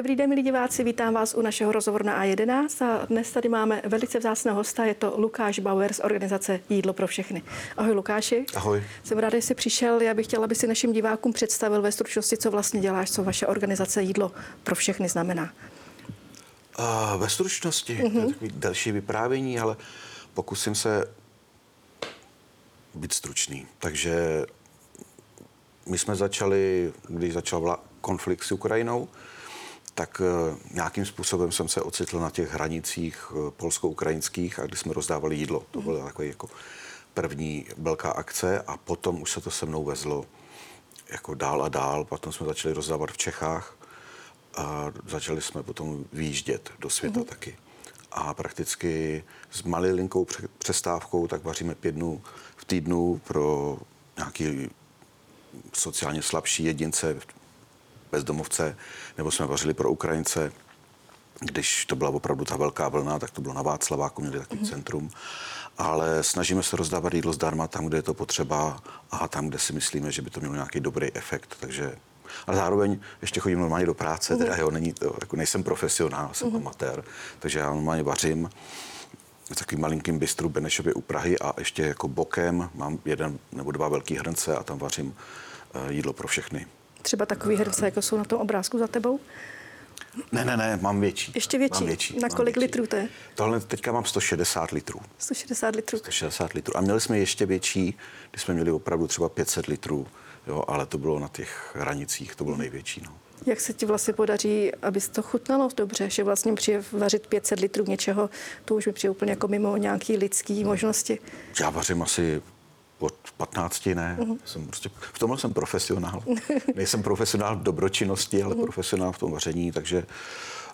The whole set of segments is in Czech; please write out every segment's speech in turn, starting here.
Dobrý den, milí diváci, vítám vás u našeho rozhovoru na A11 a dnes tady máme velice vzácného hosta, je to Lukáš Bauer z organizace Jídlo pro všechny. Ahoj Lukáši. Ahoj. Jsem ráda, že jsi přišel. Já bych chtěla, aby si našim divákům představil ve stručnosti, co vlastně děláš, co vaše organizace Jídlo pro všechny znamená. A ve stručnosti, mm-hmm. to je takový další vyprávění, ale pokusím se být stručný. Takže my jsme začali, když začal vla- konflikt s Ukrajinou, tak uh, nějakým způsobem jsem se ocitl na těch hranicích uh, polsko-ukrajinských a kdy jsme rozdávali jídlo. To byla takový jako první velká akce a potom už se to se mnou vezlo jako dál a dál. Potom jsme začali rozdávat v Čechách a začali jsme potom výjíždět do světa mm-hmm. taky. A prakticky s malilinkou přestávkou tak vaříme pět dnů v týdnu pro nějaký sociálně slabší jedince, bezdomovce, nebo jsme vařili pro Ukrajince. Když to byla opravdu ta velká vlna, tak to bylo na Václaváku, měli takový mm-hmm. centrum. Ale snažíme se rozdávat jídlo zdarma tam, kde je to potřeba a tam, kde si myslíme, že by to mělo nějaký dobrý efekt. Takže ale zároveň ještě chodím normálně do práce, teda jo, není to, jako nejsem profesionál, jsem uh-huh. amatér, takže já normálně vařím v takovým malinkým bistru Benešově u Prahy a ještě jako bokem mám jeden nebo dva velký hrnce a tam vařím uh, jídlo pro všechny. Třeba takový hrnce, jako jsou na tom obrázku za tebou? Ne, ne, ne, mám větší. Ještě větší? Mám větší na kolik větší. litrů to je? Tohle teďka mám 160 litrů. 160 litrů. 160 litrů. A měli jsme ještě větší, když jsme měli opravdu třeba 500 litrů jo, ale to bylo na těch hranicích, to bylo největší. No. Jak se ti vlastně podaří, aby to chutnalo dobře, že vlastně přijde vařit 500 litrů něčeho, to už mi přijde úplně jako mimo nějaký lidský možnosti. Já vařím asi od 15, ne. Uh-huh. Jsem prostě, v tomhle jsem profesionál. Nejsem profesionál v dobročinnosti, ale uh-huh. profesionál v tom vaření, takže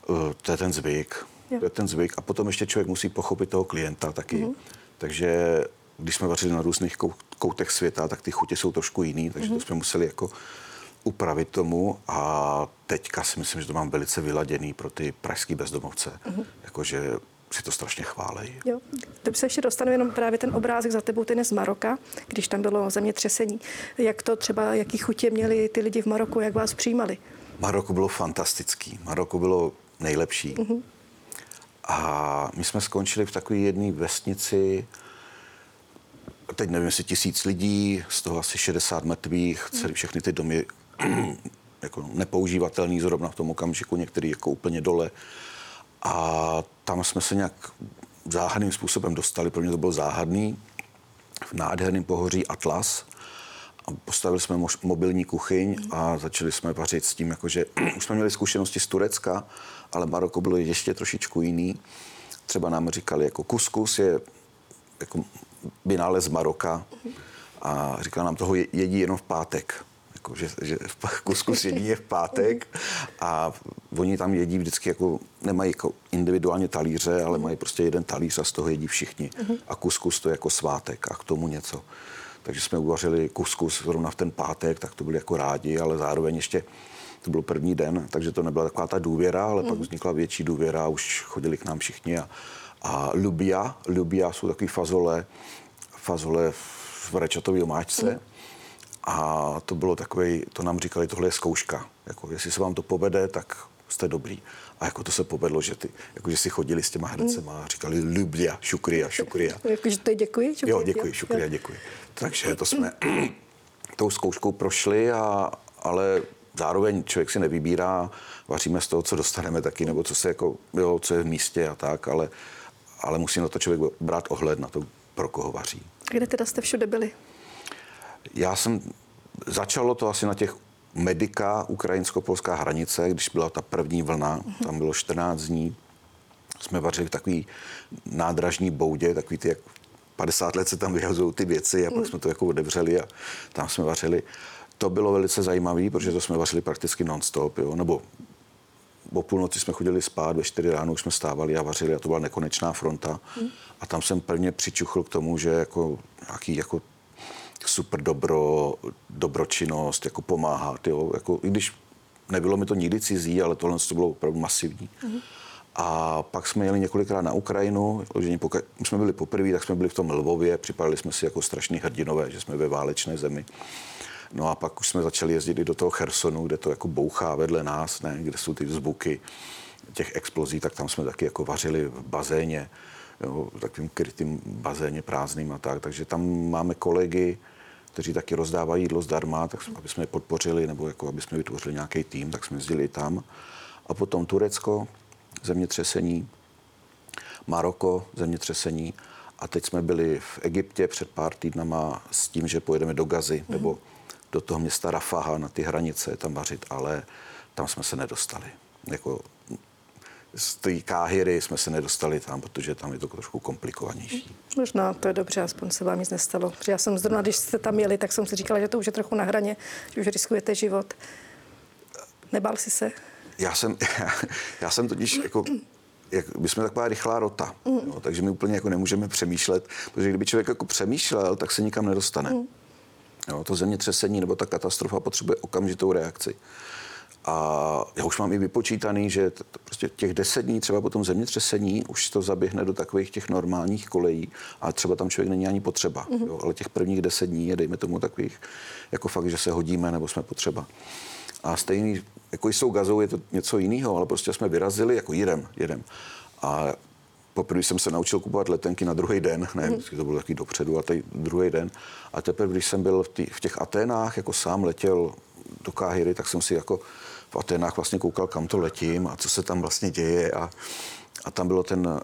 uh, to je ten zvyk. Jo. To je ten zvyk. A potom ještě člověk musí pochopit toho klienta taky. Uh-huh. Takže když jsme vařili na různých koutech světa, tak ty chutě jsou trošku jiný, takže mm-hmm. to mhm. jsme museli jako upravit tomu a teďka si myslím, že to mám velice vyladěný pro ty pražský bezdomovce. Mm-hmm. Jakože si to strašně chválej. Jo, to se ještě dostanu jenom právě ten obrázek za tebou, ten je z Maroka, když tam bylo zemětřesení. Jak to třeba, jaký chutě měli ty lidi v Maroku, jak vás přijímali? Maroko bylo fantastický. Maroko bylo nejlepší. Mm-hmm. A my jsme skončili v takové jedné vesnici, teď nevím, jestli tisíc lidí, z toho asi 60 mrtvých, celý všechny ty domy jako nepoužívatelný zrovna v tom okamžiku, některý jako úplně dole. A tam jsme se nějak záhadným způsobem dostali, pro mě to bylo záhadný, v nádherném pohoří Atlas. A postavili jsme mobilní kuchyň a začali jsme vařit s tím, jakože už jsme měli zkušenosti z Turecka, ale Maroko bylo ještě trošičku jiný. Třeba nám říkali, jako kuskus je jako vynález Maroka a říkal nám toho jedí jenom v pátek. Jako, že, že kuskus jedí je v pátek a oni tam jedí vždycky jako, nemají jako individuálně talíře, ale mají prostě jeden talíř a z toho jedí všichni. A kuskus to je jako svátek a k tomu něco. Takže jsme uvařili kuskus zrovna v ten pátek, tak to byli jako rádi, ale zároveň ještě to byl první den, takže to nebyla taková ta důvěra, ale mm. pak vznikla větší důvěra a už chodili k nám všichni a a lubia, lubia jsou takové fazole, fazole v rečatové omáčce. Mm. A to bylo takové, to nám říkali, tohle je zkouška. Jako, jestli se vám to povede, tak jste dobrý. A jako to se povedlo, že, ty, jako, že si chodili s těma hrncema mm. a říkali lubia, šukria, šukria. Jakože to je děkuji? Šukria, jo, děkuji, šukria, děkuji. Takže to jsme tou zkouškou prošli, a, ale zároveň člověk si nevybírá, vaříme z toho, co dostaneme taky, nebo co se jako, jo, co je v místě a tak, ale ale musí na to člověk brát ohled na to, pro koho vaří. Kde teda jste všude byli? Já jsem, začalo to asi na těch Medika, ukrajinsko-polská hranice, když byla ta první vlna, uh-huh. tam bylo 14 dní, jsme vařili v takový nádražní boudě, takový ty, jak 50 let se tam vyhazují ty věci a pak jsme to jako otevřeli a tam jsme vařili. To bylo velice zajímavé, protože to jsme vařili prakticky non-stop, jo? nebo o půlnoci jsme chodili spát, ve čtyři ráno už jsme stávali a vařili a to byla nekonečná fronta. Hmm. A tam jsem prvně přičuchl k tomu, že jako nějaký jako super dobro, dobročinnost, jako pomáhat. Jo? Jako, I když nebylo mi to nikdy cizí, ale tohle to bylo opravdu masivní. Hmm. A pak jsme jeli několikrát na Ukrajinu, poka- jsme byli poprvé, tak jsme byli v tom Lvově, připadali jsme si jako strašní hrdinové, že jsme ve válečné zemi. No a pak už jsme začali jezdit i do toho Chersonu, kde to jako bouchá vedle nás, ne? kde jsou ty zvuky těch explozí, tak tam jsme taky jako vařili v bazéně, jo, takovým krytým bazéně prázdným a tak. Takže tam máme kolegy, kteří taky rozdávají jídlo zdarma, tak aby jsme je podpořili, nebo jako aby jsme vytvořili nějaký tým, tak jsme jezdili tam. A potom Turecko, zemětřesení, Maroko, zemětřesení. A teď jsme byli v Egyptě před pár týdnama s tím, že pojedeme do Gazy mm. nebo do toho města Rafaha na ty hranice tam vařit, ale tam jsme se nedostali. Jako z té Káhyry jsme se nedostali tam, protože tam je to trošku komplikovanější. Možná to je dobře, aspoň se vám nic nestalo. Protože já jsem zrovna, když jste tam jeli, tak jsem si říkala, že to už je trochu na hraně, že už riskujete život. Nebál jsi se? Já jsem, já jsem totiž jako jak, my jsme taková rychlá rota, mm. jo, takže my úplně jako nemůžeme přemýšlet, protože kdyby člověk jako přemýšlel, tak se nikam nedostane. Mm. Jo, to zemětřesení nebo ta katastrofa potřebuje okamžitou reakci. A já už mám i vypočítaný, že t- prostě těch deset dní třeba po tom zemětřesení už to zaběhne do takových těch normálních kolejí a třeba tam člověk není ani potřeba. Mm-hmm. Jo, ale těch prvních deset dní je, dejme tomu, takových jako fakt, že se hodíme nebo jsme potřeba. A stejný, jako jsou gazou, je to něco jiného, ale prostě jsme vyrazili, jako jedem, jedem. A poprvé jsem se naučil kupovat letenky na druhý den, ne, mm. to bylo taky dopředu, a tady druhý den. A teprve, když jsem byl v, tý, v těch Aténách, jako sám letěl do Káhyry, tak jsem si jako v Aténách vlastně koukal, kam to letím a co se tam vlastně děje. A, a tam bylo ten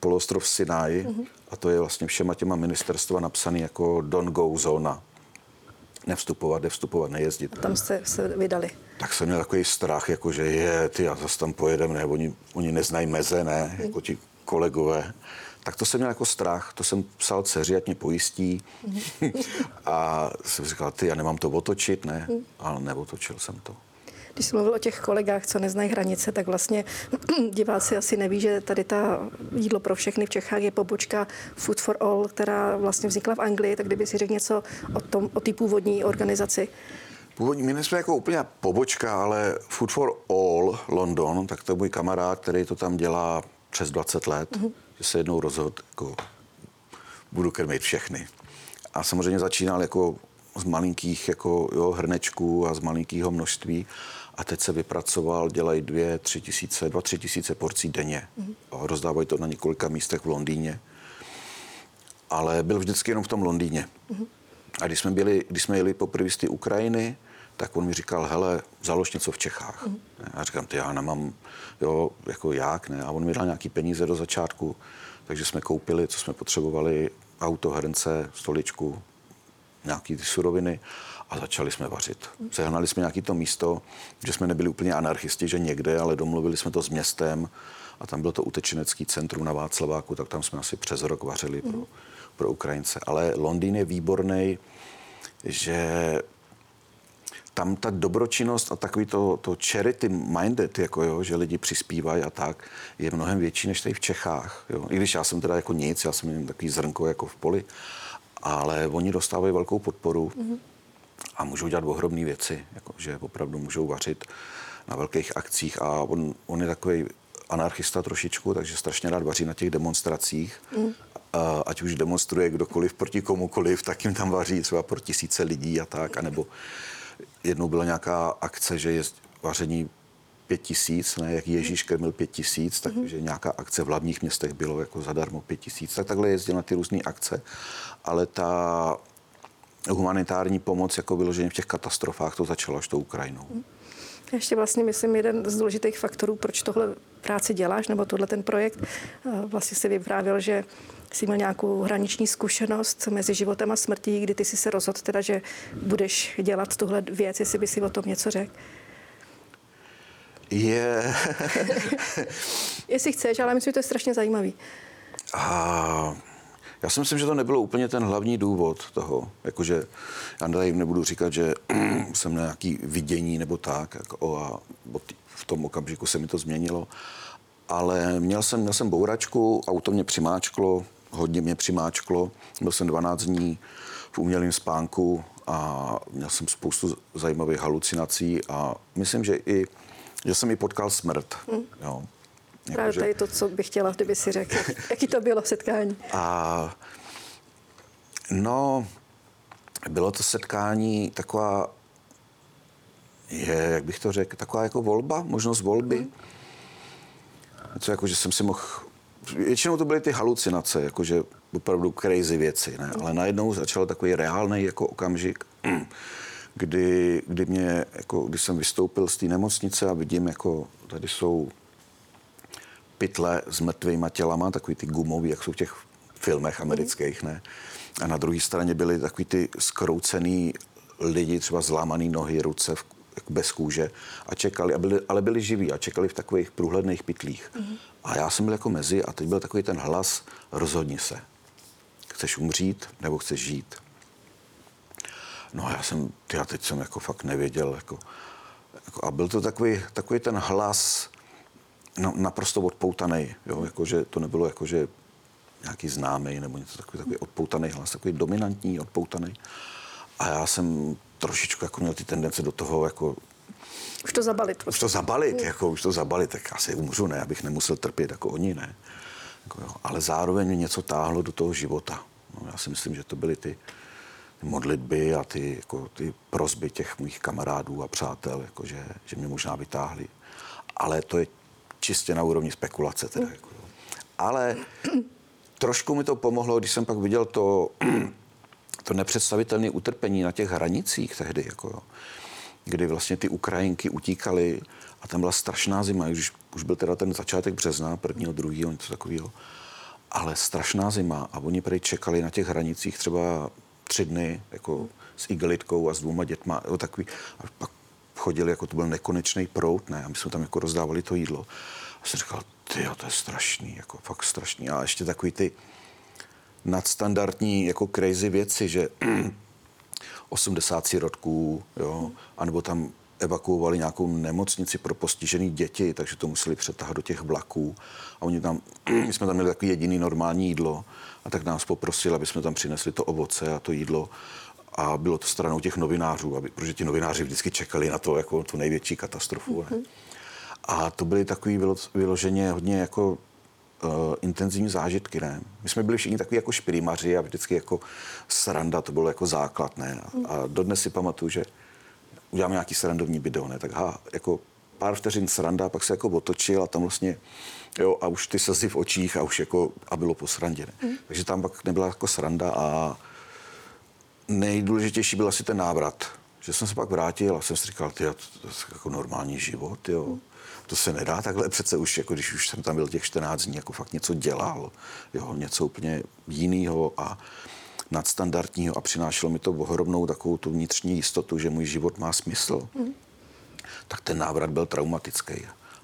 poloostrov Sinai mm-hmm. a to je vlastně všema těma ministerstva napsaný jako don't go zóna. Nevstupovat, nevstupovat, nejezdit. A tam jste se vydali. Tak jsem měl takový strach, jako že je, ty a zase tam pojedeme, ne, oni, oni neznají meze, ne, mm. jako ti kolegové. Tak to jsem měl jako strach, to jsem psal dceři, ať mě pojistí. a jsem říkal, ty, já nemám to otočit, ne, ale neotočil jsem to. Když jsem mluvil o těch kolegách, co neznají hranice, tak vlastně diváci asi neví, že tady ta jídlo pro všechny v Čechách je pobočka Food for All, která vlastně vznikla v Anglii. Tak kdyby si řekl něco o tom, o té původní organizaci. Původní, my jsme jako úplně pobočka, ale Food for All London, tak to je můj kamarád, který to tam dělá přes 20 let, mm-hmm. že se jednou rozhodl, jako budu krmit všechny. A samozřejmě začínal jako z malinkých jako, jo, hrnečků a z malinkého množství a teď se vypracoval, dělají dvě, tři tisíce, dva, tři tisíce porcí denně. Mm-hmm. Rozdávají to na několika místech v Londýně. Ale byl vždycky jenom v tom Londýně. Mm-hmm. A když jsme, byli, když jsme jeli poprvé z té Ukrajiny, tak on mi říkal, hele, založ něco v Čechách. Mm. A já říkám, ty já nemám, jo, jako jak, ne. A on mi dal nějaký peníze do začátku, takže jsme koupili, co jsme potřebovali, auto, hrnce, stoličku, nějaký ty suroviny a začali jsme vařit. Sehnali jsme nějaký to místo, že jsme nebyli úplně anarchisti, že někde, ale domluvili jsme to s městem a tam bylo to utečenecký centrum na Václaváku, tak tam jsme asi přes rok vařili pro, pro Ukrajince. Ale Londýn je výborný, že tam ta dobročinnost a takový to, to charity minded, jako jo, že lidi přispívají a tak, je mnohem větší než tady v Čechách. Jo. I když já jsem teda jako nic, já jsem jen takový zrnko jako v poli, ale oni dostávají velkou podporu mm-hmm. A můžou dělat ohromné věci, jako, že opravdu můžou vařit na velkých akcích a on, on je takový anarchista trošičku, takže strašně rád vaří na těch demonstracích. Mm. A, ať už demonstruje kdokoliv proti komukoliv, tak jim tam vaří třeba pro tisíce lidí a tak, anebo jednou byla nějaká akce, že je vaření pět tisíc, ne, jak Ježíš krmil pět tisíc, takže mm-hmm. nějaká akce v hlavních městech bylo jako zadarmo pět tisíc, tak takhle jezdil na ty různé akce, ale ta humanitární pomoc jako vyloženě v těch katastrofách to začalo až tou Ukrajinou. Ještě vlastně myslím jeden z důležitých faktorů, proč tohle práci děláš, nebo tohle ten projekt. Vlastně se vyprávěl, že jsi měl nějakou hraniční zkušenost mezi životem a smrtí, kdy ty jsi se rozhodl teda, že budeš dělat tuhle věc, jestli by si o tom něco řekl. Je. jestli chceš, ale myslím, že to je strašně zajímavý. A já si myslím, že to nebylo úplně ten hlavní důvod toho. Jakože já tady nebudu říkat, že jsem na nějaký vidění nebo tak, jako, a v tom okamžiku se mi to změnilo. Ale měl jsem, měl jsem bouračku, auto mě přimáčklo, hodně mě přimáčklo. Byl jsem 12 dní v umělém spánku a měl jsem spoustu zajímavých halucinací a myslím, že i že jsem i potkal smrt. Mm. Jo. Jako, Právě tady to, co bych chtěla, kdyby si řekl. Jaký to bylo setkání? A no, bylo to setkání taková, je, jak bych to řekl, taková jako volba, možnost volby. Mm. Co jako, že jsem si mohl většinou to byly ty halucinace, jakože opravdu crazy věci, ne? ale najednou začal takový reálný jako okamžik, kdy, kdy, mě, jako, kdy jsem vystoupil z té nemocnice a vidím, jako tady jsou pytle s mrtvýma tělama, takový ty gumový, jak jsou v těch filmech amerických, ne? A na druhé straně byly takový ty skroucený lidi, třeba zlámaný nohy, ruce v, bez kůže a čekali, a byli, ale byli živí a čekali v takových průhledných pytlích. Mm-hmm. A já jsem byl jako mezi a teď byl takový ten hlas, rozhodni se. Chceš umřít nebo chceš žít? No a já jsem, já teď jsem jako fakt nevěděl, jako, jako a byl to takový, takový ten hlas no, naprosto odpoutaný, jo, jako, že to nebylo jako, že nějaký známý nebo něco takový, takový odpoutaný hlas, takový dominantní, odpoutaný. A já jsem trošičku jako měl ty tendence do toho jako už to zabalit. Prostě. Už to zabalit, mm. jako už to zabalit, tak asi umřu, ne, abych nemusel trpět jako oni, ne. Jako, jo. Ale zároveň mě něco táhlo do toho života. No, já si myslím, že to byly ty, ty modlitby a ty, jako, ty prozby těch mých kamarádů a přátel, jako, že, že mě možná vytáhli. Ale to je čistě na úrovni spekulace. Teda, mm. jako, jo. Ale trošku mi to pomohlo, když jsem pak viděl to, to nepředstavitelné utrpení na těch hranicích tehdy. Jako, jo kdy vlastně ty Ukrajinky utíkaly a tam byla strašná zima, když už byl teda ten začátek března, prvního, druhého, něco takového. Ale strašná zima a oni prý čekali na těch hranicích třeba tři dny, jako s igelitkou a s dvouma dětma, jako takový. A pak chodili, jako to byl nekonečný prout, ne, a my jsme tam jako rozdávali to jídlo. A jsem říkal, ty to je strašný, jako fakt strašný. A ještě takový ty nadstandardní, jako crazy věci, že 80 sirotků, jo, anebo tam evakuovali nějakou nemocnici pro postižené děti, takže to museli přetahat do těch vlaků. A oni tam, my jsme tam měli takový jediný normální jídlo a tak nás poprosili, aby jsme tam přinesli to ovoce a to jídlo. A bylo to stranou těch novinářů, aby, protože ti novináři vždycky čekali na to jako tu největší katastrofu. Ne? A to byly takový vyloženě hodně jako uh, intenzivní zážitky, ne? My jsme byli všichni takový jako šprýmaři a vždycky jako sranda, to bylo jako základ, ne? A dodnes si pamatuju, že uděláme nějaký srandovní video, ne? Tak ha, jako pár vteřin sranda, pak se jako otočil a tam vlastně, jo, a už ty slzy v očích a už jako, a bylo po srandě, ne? Mm. Takže tam pak nebyla jako sranda a nejdůležitější byl asi ten návrat, že jsem se pak vrátil a jsem si říkal, ty, to, to je jako normální život, jo. To se nedá takhle přece už, jako když už jsem tam byl těch 14 dní, jako fakt něco dělal, jo, něco úplně jiného a nadstandardního a přinášelo mi to ohromnou takovou tu vnitřní jistotu, že můj život má smysl. Mm. Tak ten návrat byl traumatický.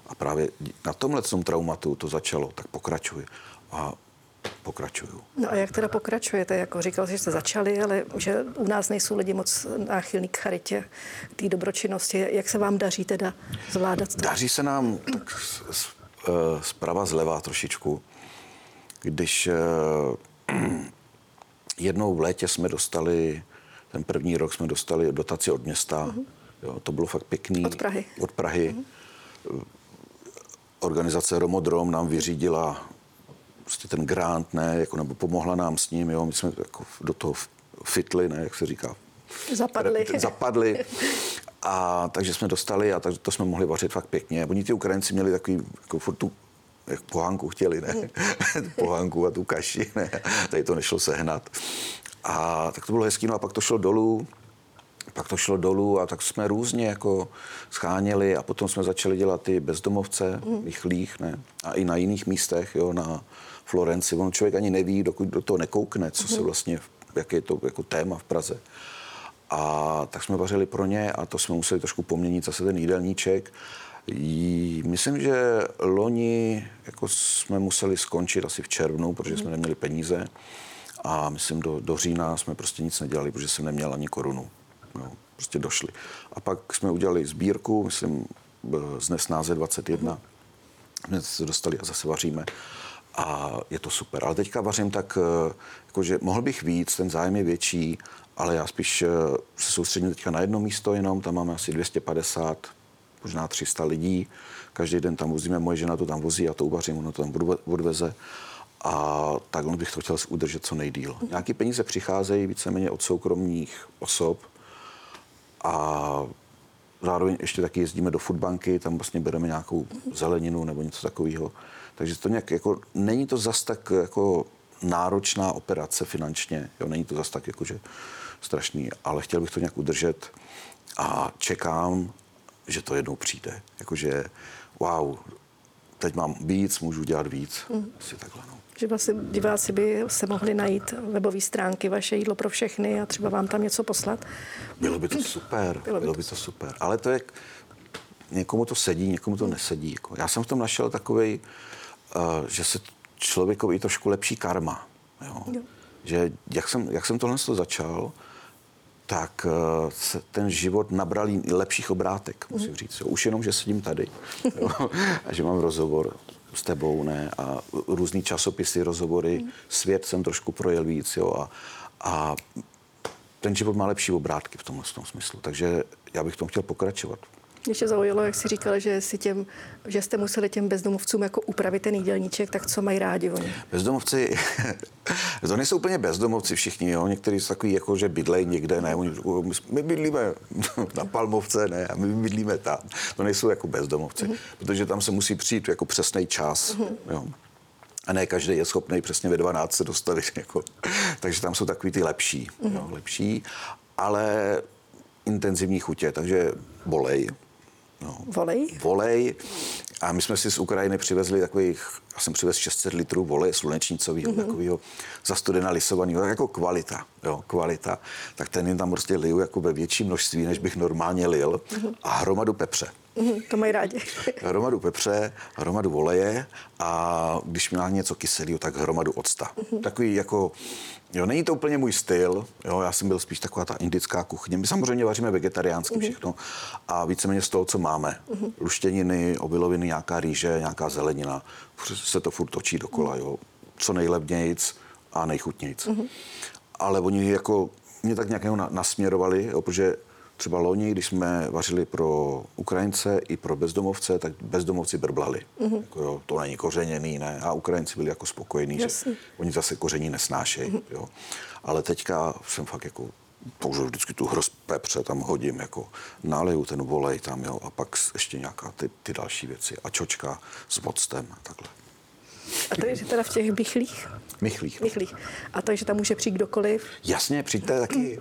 A právě na tomhle traumatu to začalo, tak pokračuje. A pokračuju. No a jak teda pokračujete? Jako říkal jsi, že jste začali, ale že u nás nejsou lidi moc náchylní k charitě, k té dobročinnosti. Jak se vám daří teda zvládat to? Daří se nám tak eh, zprava zleva trošičku. Když eh, jednou v létě jsme dostali, ten první rok jsme dostali dotaci od města, uh-huh. jo, to bylo fakt pěkný. Od Prahy. Od Prahy. Uh-huh. Organizace Romodrom nám vyřídila prostě ten grant, ne, jako, nebo pomohla nám s ním, jo, my jsme jako do toho fitli, ne, jak se říká. Zapadli. Zapadli. A takže jsme dostali a tak to jsme mohli vařit fakt pěkně. Oni ty Ukrajinci měli takový, jako furt tu jak pohánku chtěli, ne? pohánku a tu kaši, ne? Tady to nešlo sehnat. A tak to bylo hezký, no a pak to šlo dolů, pak to šlo dolů a tak jsme různě jako scháněli a potom jsme začali dělat ty bezdomovce, mm. rychlých, ne? A i na jiných místech, jo, na Florenci. On člověk ani neví, dokud do toho nekoukne, co se mhm. vlastně, jaké je to jako téma v Praze. A tak jsme vařili pro ně a to jsme museli trošku poměnit zase ten jídelníček. Jí, myslím, že loni jako jsme museli skončit asi v červnu, protože jsme mhm. neměli peníze. A myslím, do, do října jsme prostě nic nedělali, protože jsem neměl ani korunu. No, prostě došli. A pak jsme udělali sbírku, myslím, z Nesnáze 21. Hned se dostali a zase vaříme a je to super. Ale teďka vařím tak, eh, jakože mohl bych víc, ten zájem je větší, ale já spíš eh, se soustředím teďka na jedno místo jenom, tam máme asi 250, možná 300 lidí. Každý den tam vozíme, moje žena to tam vozí, já to uvařím, ono to tam odveze. a takhle bych to chtěl udržet co nejdíl. Nějaké peníze přicházejí víceméně od soukromých osob a zároveň ještě taky jezdíme do foodbanky, tam vlastně bereme nějakou zeleninu nebo něco takového. Takže to nějak jako, není to zas tak jako náročná operace finančně, jo, není to zas tak jakože strašný, ale chtěl bych to nějak udržet a čekám, že to jednou přijde. Jakože wow, teď mám víc, můžu dělat víc. Mm. Asi takhle, no. Že vlastně diváci by se mohli najít webové stránky Vaše jídlo pro všechny a třeba vám tam něco poslat. Bylo by to super, bylo by, bylo by to super. Ale to je, někomu to sedí, někomu to nesedí. Jako. Já jsem v tom našel takový, uh, že se člověkovi i trošku lepší karma. Jo? Jo. Že jak jsem, jak jsem tohle začal, tak uh, se ten život nabral lepších obrátek, musím říct. Jo. Už jenom, že sedím tady jo, a že mám rozhovor s tebou, ne, a různý časopisy, rozhovory, svět jsem trošku projel víc, jo, a, a ten život má lepší obrátky v tomhle tom smyslu. Takže já bych tom chtěl pokračovat. Mě zaujalo, jak jsi říkal, že, si těm, že jste museli těm bezdomovcům jako upravit ten jídelníček, tak co mají rádi oni? Bezdomovci, to nejsou úplně bezdomovci všichni, jo. Někteří jsou takový, jako, že bydlejí někde, ne, oni, my bydlíme na Palmovce, ne, a my bydlíme tam. To nejsou jako bezdomovci, mm-hmm. protože tam se musí přijít jako přesný čas, mm-hmm. jo. A ne každý je schopný přesně ve 12 se dostavit. Jako. Takže tam jsou takový ty lepší, mm-hmm. jo, lepší, ale intenzivní chutě, takže bolej, No. Volej? Volej. A my jsme si z Ukrajiny přivezli takových, já jsem přivez 600 litrů voleje slunečnicového, mm-hmm. takového zastudena lisovaného, jako kvalita, jo, kvalita. Tak ten jim tam prostě liju jako ve větší množství, než bych normálně lil. Mm-hmm. A hromadu pepře. Mm, to mají rádi. hromadu pepře, hromadu voleje a když měla něco kyselého, tak hromadu octa. Mm-hmm. Takový jako, jo, není to úplně můj styl, jo, já jsem byl spíš taková ta indická kuchyně. My samozřejmě vaříme vegetariánsky mm-hmm. všechno a víceméně z toho, co máme. Luštěniny, obiloviny, nějaká rýže, nějaká zelenina. Se to furt točí dokola, jo. Co nejlevnějc a nejchutnějc. Mm-hmm. Ale oni jako mě tak nějak nasměrovali, jo, protože Třeba loni, když jsme vařili pro Ukrajince i pro bezdomovce, tak bezdomovci brblali. Mm-hmm. Jako, jo, to není kořeněný, ne? A Ukrajinci byli jako spokojení, že oni zase koření nesnášejí. Mm-hmm. Jo. Ale teďka jsem fakt jako použil vždycky tu hroz pepře, tam hodím, jako naleju ten volej tam, jo, a pak ještě nějaká ty, ty další věci. A čočka s voctem a takhle. A to je teda v těch bychlích? Mychlích. Mychlích. A takže tam může přijít kdokoliv? Jasně, přijďte taky.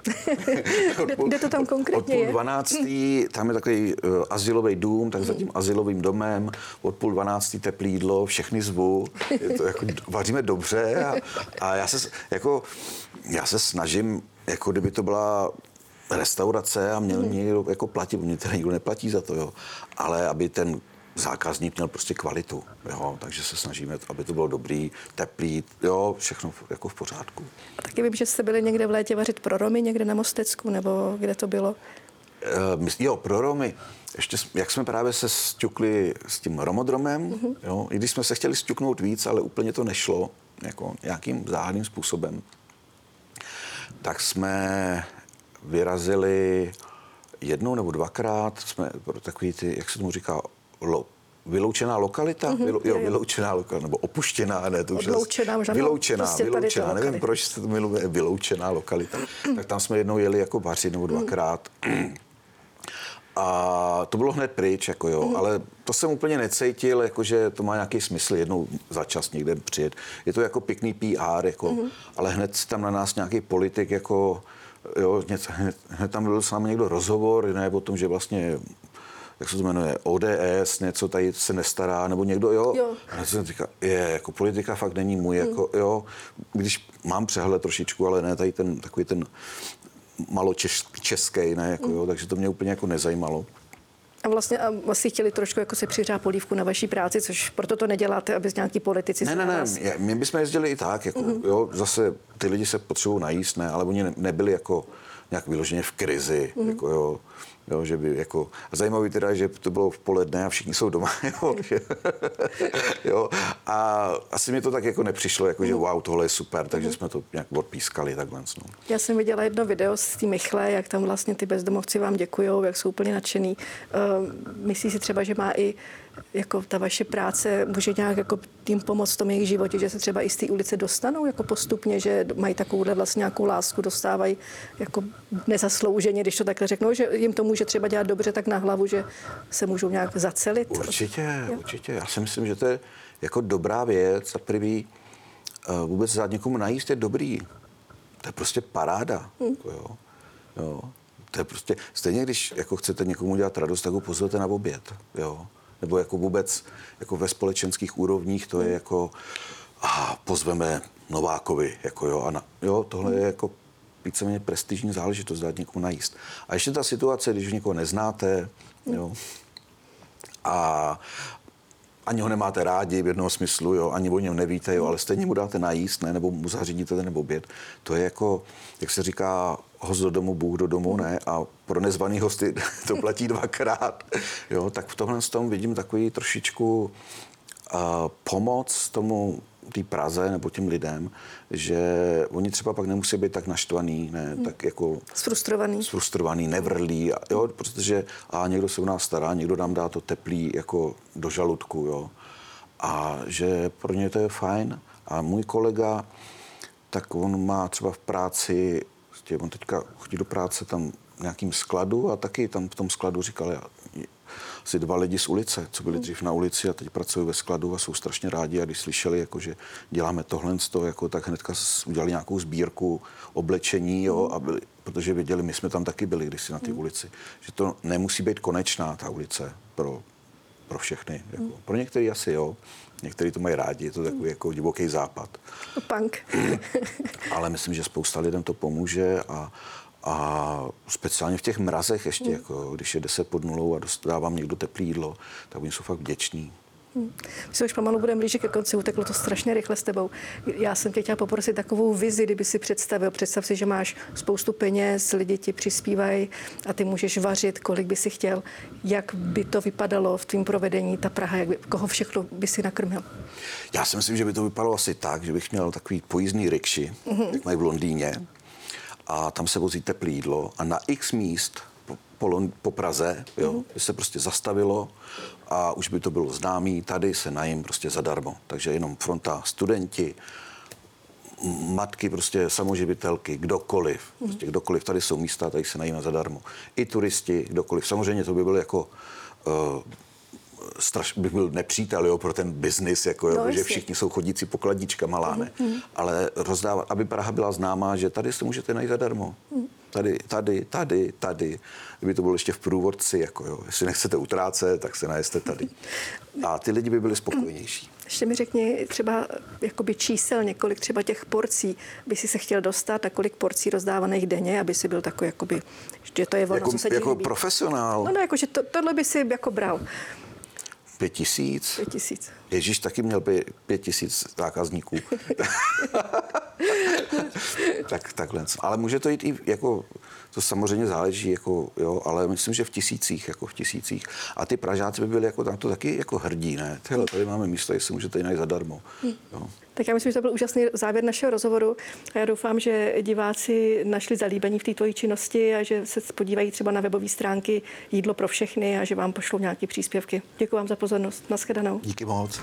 kde, to tam konkrétně od půl dvanáctý, tam je takový uh, asilový dům, tak za tím asilovým domem, od půl dvanáctý teplý jídlo, všechny zvu, je to jako, vaříme dobře a, a já se jako, já se snažím, jako kdyby to byla restaurace a měl mě někdo jako platit, mě teda nikdo neplatí za to, jo. Ale aby ten zákazník měl prostě kvalitu, jo, takže se snažíme, aby to bylo dobrý, teplý, jo, všechno jako v pořádku. A taky vím, že jste byli někde v létě vařit pro Romy, někde na Mostecku, nebo kde to bylo? Uh, jo, pro Romy. Ještě, jak jsme právě se stukli s tím romodromem, uh-huh. jo, i když jsme se chtěli stuknout víc, ale úplně to nešlo, jako nějakým záhadným způsobem, tak jsme vyrazili jednou nebo dvakrát, jsme pro takový ty, jak se tomu říká, lo, vyloučená lokalita, mm-hmm, Vylo, jo, vyloučená lokalita, nebo opuštěná, ne, to už Odloučená, možná, vyloučená, prostě vyloučená, nevím, proč se to jmenuje vyloučená lokalita. tak tam jsme jednou jeli jako vařit nebo dvakrát. A to bylo hned pryč, jako jo, mm. ale to jsem úplně necítil, jako že to má nějaký smysl jednou za čas někde přijet. Je to jako pěkný PR, jako, mm. ale hned tam na nás nějaký politik, jako, jo, něco, hned, hned tam byl s námi někdo rozhovor, ne o tom, že vlastně jak se to jmenuje, ODS, něco tady se nestará, nebo někdo, jo. jo. A já jsem říkal, je, jako politika fakt není můj, hmm. jako, jo, když mám přehled trošičku, ale ne tady ten, takový ten malo český, ne, jako, hmm. jo, takže to mě úplně jako nezajímalo. A vlastně a vlastně chtěli trošku jako se přiřát polívku na vaší práci, což proto to neděláte, aby nějaký politici Ne, ne, ne, vás... my bychom jezdili i tak, jako, mm-hmm. jo, zase ty lidi se potřebují najíst, ne, ale oni nebyli jako nějak vyloženě v krizi, mm-hmm. jako jo, Jo, že by jako, a zajímavý teda, že to bylo v poledne a všichni jsou doma, jo, že, jo, a asi mi to tak jako nepřišlo, jako že wow, tohle je super, takže jsme to nějak odpískali takhle. No. Já jsem viděla jedno video z té Michle, jak tam vlastně ty bezdomovci vám děkují, jak jsou úplně nadšený. Uh, myslí si třeba, že má i jako ta vaše práce může nějak jako tím pomoct v tom jejich životě, že se třeba i z té ulice dostanou jako postupně, že mají takovouhle vlastně nějakou lásku, dostávají jako nezaslouženě, když to takhle řeknou, že jim to může třeba dělat dobře tak na hlavu, že se můžou nějak zacelit. Určitě, jo. určitě. Já si myslím, že to je jako dobrá věc. Za prvý uh, vůbec za někomu najíst je dobrý. To je prostě paráda. Hmm. Jako jo. Jo. To je prostě, stejně když jako chcete někomu dělat radost, tak ho pozvete na oběd. Jo nebo jako vůbec jako ve společenských úrovních to je jako a pozveme Novákovi, jako jo, a na, jo, tohle je jako víceméně prestižní záležitost dát někomu najíst. A ještě ta situace, když někoho neznáte, jo, a ani ho nemáte rádi v jednom smyslu, jo, ani o něm nevíte, jo, ale stejně mu dáte najíst, ne, nebo mu zařídíte ten oběd. To je jako, jak se říká, host do domu, Bůh do domu, ne? A pro nezvaný hosty to platí dvakrát. Jo, tak v tomhle tom vidím takový trošičku uh, pomoc tomu té Praze nebo těm lidem, že oni třeba pak nemusí být tak naštvaný, ne, hmm. tak jako... Sfrustrovaný. Sfrustrovaný, nevrlý, jo, protože a někdo se u nás stará, někdo nám dá to teplý jako do žaludku, jo. A že pro ně to je fajn. A můj kolega, tak on má třeba v práci prostě on teďka chodí do práce tam v nějakým skladu a taky tam v tom skladu říkal, asi dva lidi z ulice, co byli dřív na ulici a teď pracují ve skladu a jsou strašně rádi a když slyšeli, jako, že děláme tohle, jako, tak hnedka udělali nějakou sbírku oblečení, jo, a byli, protože věděli, my jsme tam taky byli kdysi na té ulici, že to nemusí být konečná ta ulice pro, pro všechny. Jako. Pro některé asi jo, Někteří to mají rádi, je to takový jako divoký západ. Punk. Ale myslím, že spousta lidem to pomůže a, a speciálně v těch mrazech ještě, mm. jako, když je 10 pod nulou a dostávám někdo teplý jídlo, tak oni jsou fakt vděční. My se už pomalu budeme blížit ke konci, uteklo to strašně rychle s tebou. Já jsem tě chtěla poprosit takovou vizi, kdyby si představil. Představ si, že máš spoustu peněz, lidi ti přispívají a ty můžeš vařit, kolik by si chtěl. Jak by to vypadalo v tvém provedení, ta Praha, jak by, koho všechno by si nakrmil? Já si myslím, že by to vypadalo asi tak, že bych měl takový pojízdný rikši, mm-hmm. jak mají v Londýně, a tam se vozí teplé jídlo a na x míst po, po Praze, jo, mm-hmm. se prostě zastavilo a už by to bylo známý, tady se najím prostě zadarmo. Takže jenom fronta studenti, matky, prostě samoživitelky, kdokoliv, mm-hmm. prostě kdokoliv, tady jsou místa, tady se najíme zadarmo. I turisti, kdokoliv. Samozřejmě to by bylo jako uh, straš, bych byl nepřítel jo, pro ten biznis, jako, no, že všichni jsou chodící pokladnička malá, ne? Mm-hmm. Ale rozdávat, aby Praha byla známá, že tady se můžete najít zadarmo. Mm. Tady, tady, tady, tady. Kdyby to bylo ještě v průvodci, jako jo. Jestli nechcete utrácet, tak se najeste tady. A ty lidi by byli spokojenější. Ještě mi řekni třeba jakoby čísel, několik třeba těch porcí by si se chtěl dostat a kolik porcí rozdávaných denně, aby si byl takový, jakoby, že to je ono, jako, co se Jako profesionál? No, no, jako, že to, tohle by si jako bral. Pět tisíc? Pět tisíc. Ježíš taky měl pě, pět tisíc zákazníků. tak, takhle. Ale může to jít i jako, to samozřejmě záleží, jako, jo, ale myslím, že v tisících, jako v tisících. A ty Pražáci by byli jako na to taky jako hrdí, ne? Tyhle, tady máme místo, jestli můžete najít zadarmo. Hm. Jo. Tak já myslím, že to byl úžasný závěr našeho rozhovoru a já doufám, že diváci našli zalíbení v té tvojí činnosti a že se podívají třeba na webové stránky Jídlo pro všechny a že vám pošlou nějaké příspěvky. Děkuji vám za pozornost. Naschledanou. Díky moc.